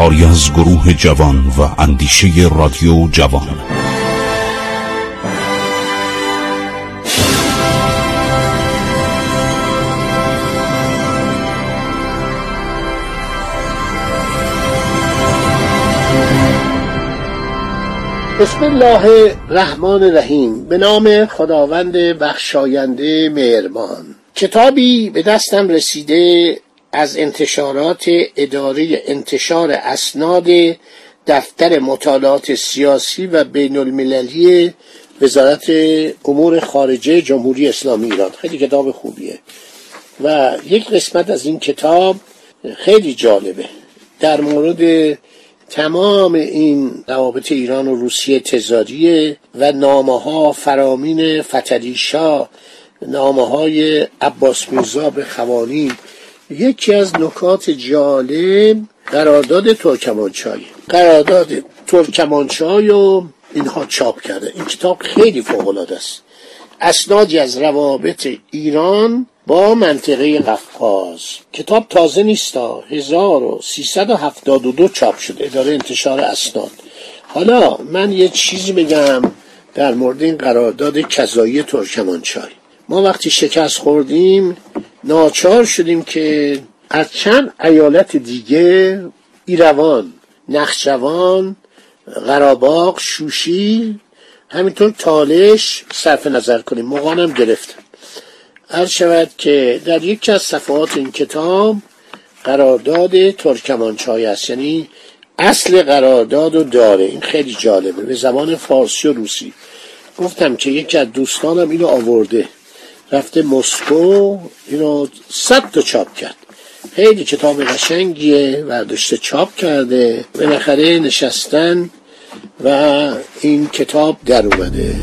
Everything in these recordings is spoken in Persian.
کاری از گروه جوان و اندیشه رادیو جوان. بسم الله الرحمن الرحیم. به نام خداوند بخشاینده مهربان. کتابی به دستم رسیده از انتشارات اداره انتشار اسناد دفتر مطالعات سیاسی و بین المللی وزارت امور خارجه جمهوری اسلامی ایران. خیلی کتاب خوبیه. و یک قسمت از این کتاب خیلی جالبه. در مورد تمام این روابط ایران و روسیه تزاریه و نامه ها فرامین فتلیشا نامه های عباس میرزا به خوانین یکی از نکات جالب قرارداد ترکمانچای قرارداد ترکمانچای و اینها چاپ کرده. این کتاب خیلی فوق است. اسنادی از روابط ایران با منطقه قفقاز. کتاب تازه نیستا 1372 چاپ شده. اداره انتشار اسناد. حالا من یه چیزی بگم در مورد این قرارداد کذایی ترکمانچای ما وقتی شکست خوردیم ناچار شدیم که از چند ایالت دیگه ایروان نخجوان قراباق شوشی همینطور تالش صرف نظر کنیم. مقانم گرفتم هر شود که در یکی از صفحات این کتاب قرارداد ترکمانچای است. یعنی اصل قرارداد رو داره. این خیلی جالبه. به زبان فارسی و روسی. گفتم که یکی از دوستانم اینو آورده. رفته مسکو اینو صد تا چاپ کرد. خیلی کتاب قشنگیه ورداشته چاپ کرده. بالاخره نشستن و این کتاب در اومده.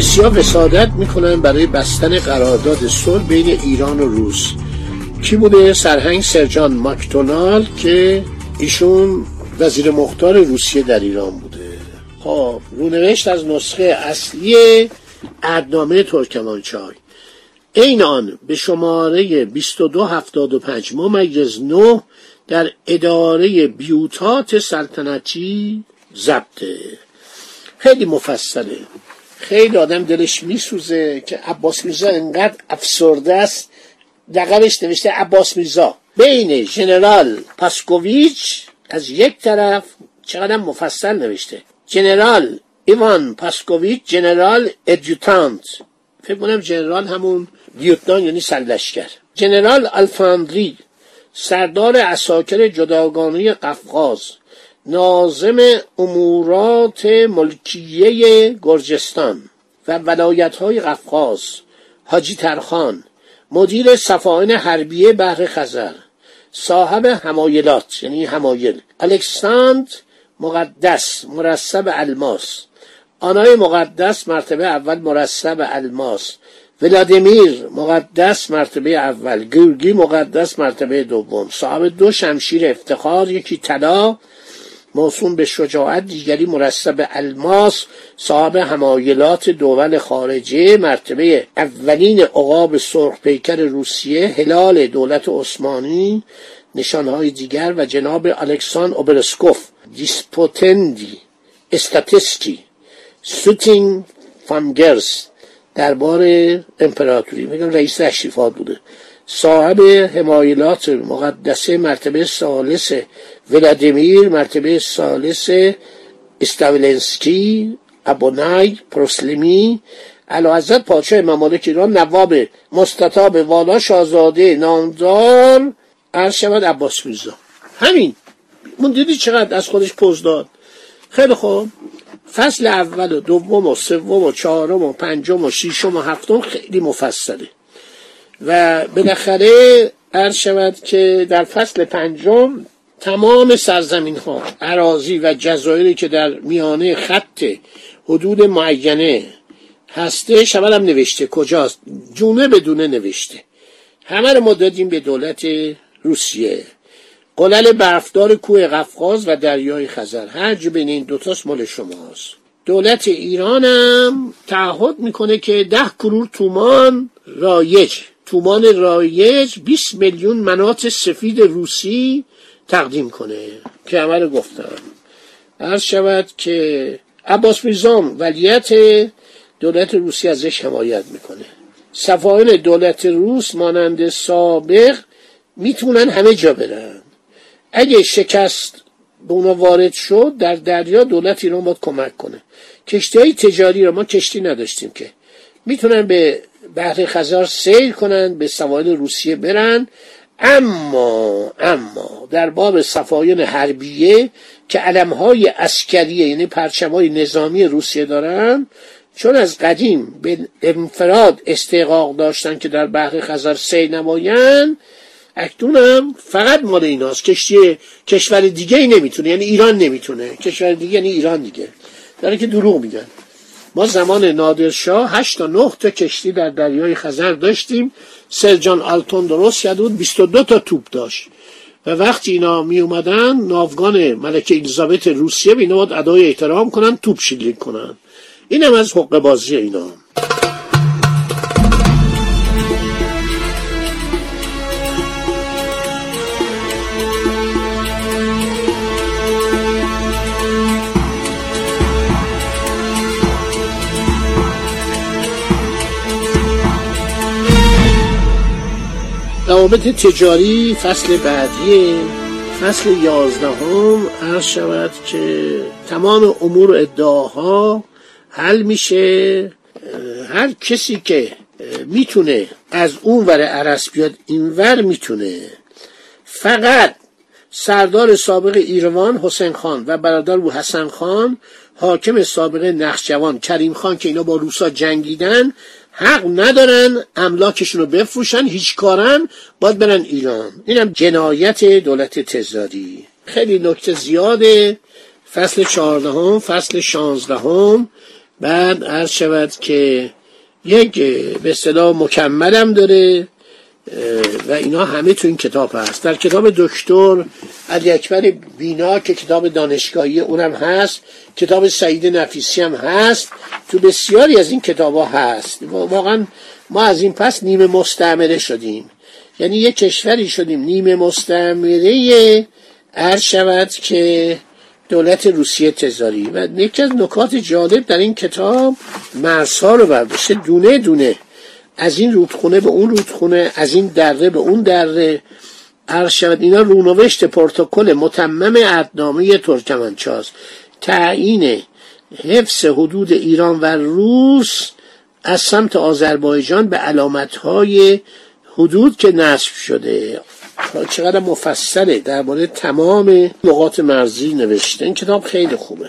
انگلیسی ها وسادت می‌کنن برای بستن قرارداد صلح بین ایران و روس. کی بوده؟ سرهنگ سرجان ماکدونالد که ایشون وزیر مختار روسیه در ایران بوده. خب رونوشت از نسخه اصلی عدنامه ترکمانچای. این آن به شماره 2275 ممیز 9 در اداره بیوتات سلطنتی ضبطه. خیلی مفصله. خیلی آدم دلش میسوزه که عباس میرزا انقدر افسرده است. لقبش نوشته عباس میرزا. بین ژنرال پاسکوویچ از یک طرف چقدر مفصل نوشته. جنرال ایوان پاسکوویچ جنرال ادیوتانت. فکر کنم جنرال همون لیوتنان یعنی سرلشکر جنرال الفاندری سردار اساکر جداگانه قفقاز. نازم امورات ملکیه گرجستان و ولایت های قفقاز حاجی ترخان مدیر صفاین حربیه بحر خزر صاحب همایلات یعنی همایل الکساند مقدس مرسب الماس آنای مقدس مرتبه اول مرسب الماس ولادیمیر مقدس مرتبه اول گورگی مقدس مرتبه دوم صاحب دو شمشیر افتخار یکی طلا موسوم به شجاعت دیگری مرسب الماس صاحب همایلات دول خارجه مرتبه اولین عقاب سرخ پیکر روسیه هلال دولت عثمانی نشانهای دیگر و جناب الکسان اوبرسکوف دیسپوتندی استاتسکی سوتینگ فامگرس دربار امپراتوری. میگم رئیس تشریفات بوده. صاحب حمایلات مقدسه مرتبه سالس ولادیمیر مرتبه سالس استاولنسکی ابونای پروسلیمی حضرت پادشاه ممالک ایران نواب مستطاب والا شاهزاده نامدار عرض شود عباس میرزا. همین. من دیدی چقدر از خودش پوز داد؟ خیلی خوب. فصل اول و دوم و سوم و چهارم و پنجم و ششم و هفتم خیلی مفصله. و بالاخره عرض شود که در فصل پنجم تمام سرزمین ها عراضی و جزایری که در میانه خط حدود معینه هسته شبل هم نوشته. کجاست؟ جونه بدونه نوشته. همه رو ما دادیم به دولت روسیه. قلل برفدار کوه قفقاز و دریای خزر. هر جو بین این دوتاست مال شماست. دولت ایرانم تعهد می‌کنه که ده کرور تومان رایج. تومان رایج 20 میلیون منات سفید روسی تقدیم کنه که رو گفتم عرض شود که عباس میرزام ولیت دولت روسی ازش حمایت می‌کنه. سفاین دولت روس مانند سابق می‌تونن همه جا برن. اگه شکست به اونا وارد شد در دریا دولت ایران باید کمک کنه. کشتی های تجاری رو ما کشتی نداشتیم که. می‌تونن به بحر خزار سیر کنن به سواحل روسیه برن. اما اما در باب صفاین حربیه که علمهای اسکریه یعنی پرچمهای نظامی روسیه دارن چون از قدیم به انفراد استحقاق داشتن که در بحر خزر سی نمایند اکنون فقط مال ایناست. کشتی کشور دیگه ای نمی‌تونه یعنی ایران نمی‌تونه. کشور دیگه یعنی ایران دیگه. داره که دروغ میگن ما زمان نادرشاه هشت تا نه تا کشتی در دریای خزر داشتیم. سرجان آلتون درست کرده بود 22 تا توپ داشت. و وقتی اینا می اومدن ناوگان ملکه الیزابت روسیه به اینا باید ادای احترام کنن توپ شلیک کنن. اینم از حق بازی اینا. روابط تجاری فصل بعدی فصل یازدهم عرض شود که تمام امور ادعاها حل میشه. هر کسی که می‌تونه از اون ور عرس بیاد اینور می‌تونه. فقط سردار سابق ایروان حسین خان و برادر او حسن خان حاکم سابق نخجوان کریم خان که اینا با روسا جنگیدن حق ندارن املاکشون رو بفروشن هیچ کارن باید برن ایران. اینم جنایت دولت تزاری. خیلی نکته زیاده. فصل چهاردهم فصل شانزدهم. بعد عرض شود که یک به اصطلاح مکملم داره و اینا همه تو این کتاب هست. در کتاب دکتر علی اکبر بینا که کتاب دانشگاهی اونم هست کتاب سعید نفیسی هم هست. تو بسیاری از این کتاب ها هست واقعا ما از این پس نیمه مستعمره شدیم. یعنی یه کشوری شدیم نیمه مستعمره عرض شود که دولت روسیه تزاری. و یکی از نکات جالب در این کتاب مرزها رو برداشته دونه دونه. از این رودخونه به اون رودخونه از این دره به اون دره عرض شود. اینا رونوشت پروتکل متمم عدنامه ترکمنچاست. تعیین حفظ حدود ایران و روس از سمت آذربایجان به علامتهای حدود که نصب شده. چقدر مفصله درباره تمام نقاط مرزی نوشته. این کتاب خیلی خوبه.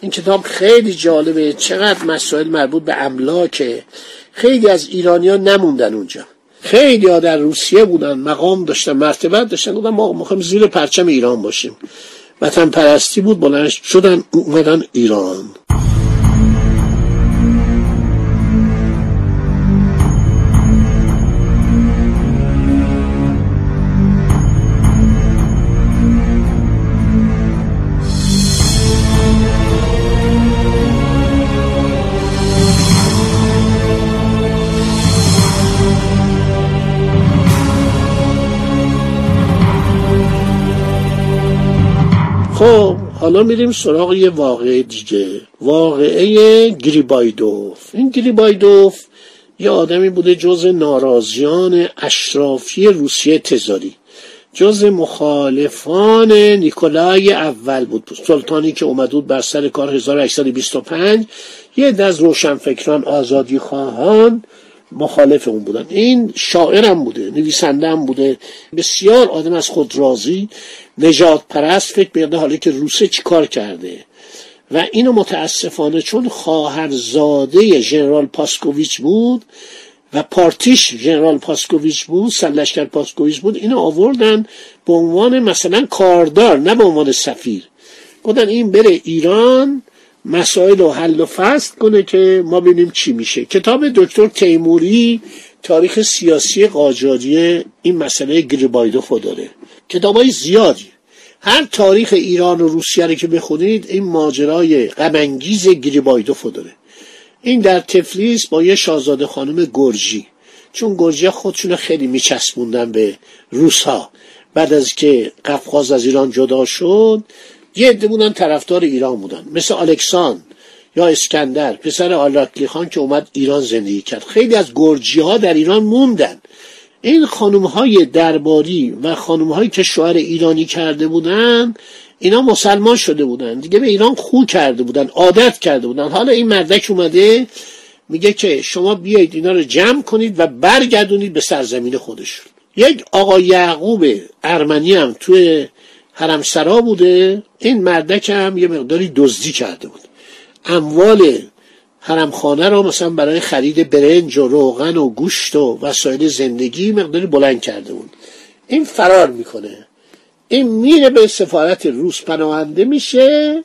این کتاب خیلی جالبه. چقدر مسائل مربوط به املاکه خیلی از ایرانیا نموندن اونجا. خیلی ها در روسیه بودن مقام داشتن مرتبت داشتن. بودن ما می‌خوایم زیر پرچم ایران باشیم. وطن پرستی بود بلند شدن اومدن ایران. حالا میریم سراغ یه واقعه دیگه. واقعه گریبایدوف. این گریبایدوف یه آدمی بوده جز ناراضیان اشرافی روسیه تزاری. جز مخالفان نیکولای اول بود. سلطانی که اومد بود بر سر کار 1825 یه از روشنفکران آزادی خواهان مخالف اون بودن. این شاعرم بوده نویسنده هم بوده. بسیار آدم از خود راضی نجات پرست فکر بیاده حالی که روسه چی کار کرده. و اینو متاسفانه چون خواهرزاده ژنرال پاسکوویچ بود و پارتیش ژنرال پاسکوویچ بود سلشکر پاسکوویچ بود اینو آوردن به عنوان مثلا کاردار نه به عنوان سفیر. گفتن این بره ایران مسائل رو حل و فصل کنه که ما ببینیم چی میشه. کتاب دکتر تیموری تاریخ سیاسی قاجاریه این مسئله گریبایدوفو داره کتاب های زیادی. هر تاریخ ایران و روسیه رو که بخونید این ماجرای غمانگیز گریبایدوفو داره این در تفلیس با یه شاهزاده خانم گرجی. چون گرجی خودشون خیلی میچسبوندن به روس ها بعد از که قفقاز از ایران جدا شد یه عده بودن طرفدار ایران بودن. مثل الکسان یا اسکندر پسر آلاکلی خان که اومد ایران زندگی کرد. خیلی از گرجی ها در ایران موندن. این خانم های درباری و خانم هایی که شوهر ایرانی کرده بودن اینا مسلمان شده بودن. دیگه به ایران خو کرده بودن عادت کرده بودن. حالا این مردک اومده میگه که شما بیایید اینا رو جمع کنید و برگردونید به سرزمین خودشون. یک آقا یعقوب ارمنی هم توی حرمسرا بوده. این مردک هم یه مقداری دزدی کرده بود. اموال حرمخانه رو مثلا برای خرید برنج و روغن و گوشت و وسایل زندگی مقداری بلند کرده بود. این فرار می‌کنه. این میره به سفارت روس پناهنده میشه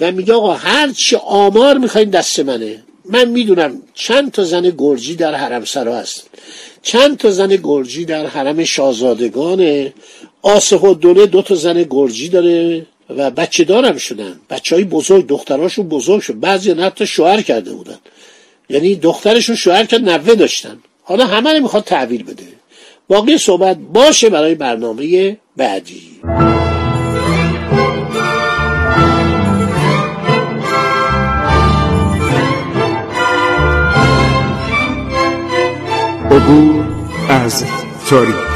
و میگه آقا هر چی آمار می‌خواین دست منه. من می‌دونم چند تا زن گرجی در حرم سرا هست. چند تا زن گرجی در حرم شاهزادگانه. آسف و دوله دو تا زن گرجی داره و بچه دارم شدن. بچه های بزرگ دختراشون بزرگ شد. بعضی حتی شوهر کرده بودن. یعنی دخترشون شوهر کرد نوه داشتن. حالا همه می‌خواد تحویل بده. باقی صحبت باشه برای برنامه بعدی. عبور از تاریخ.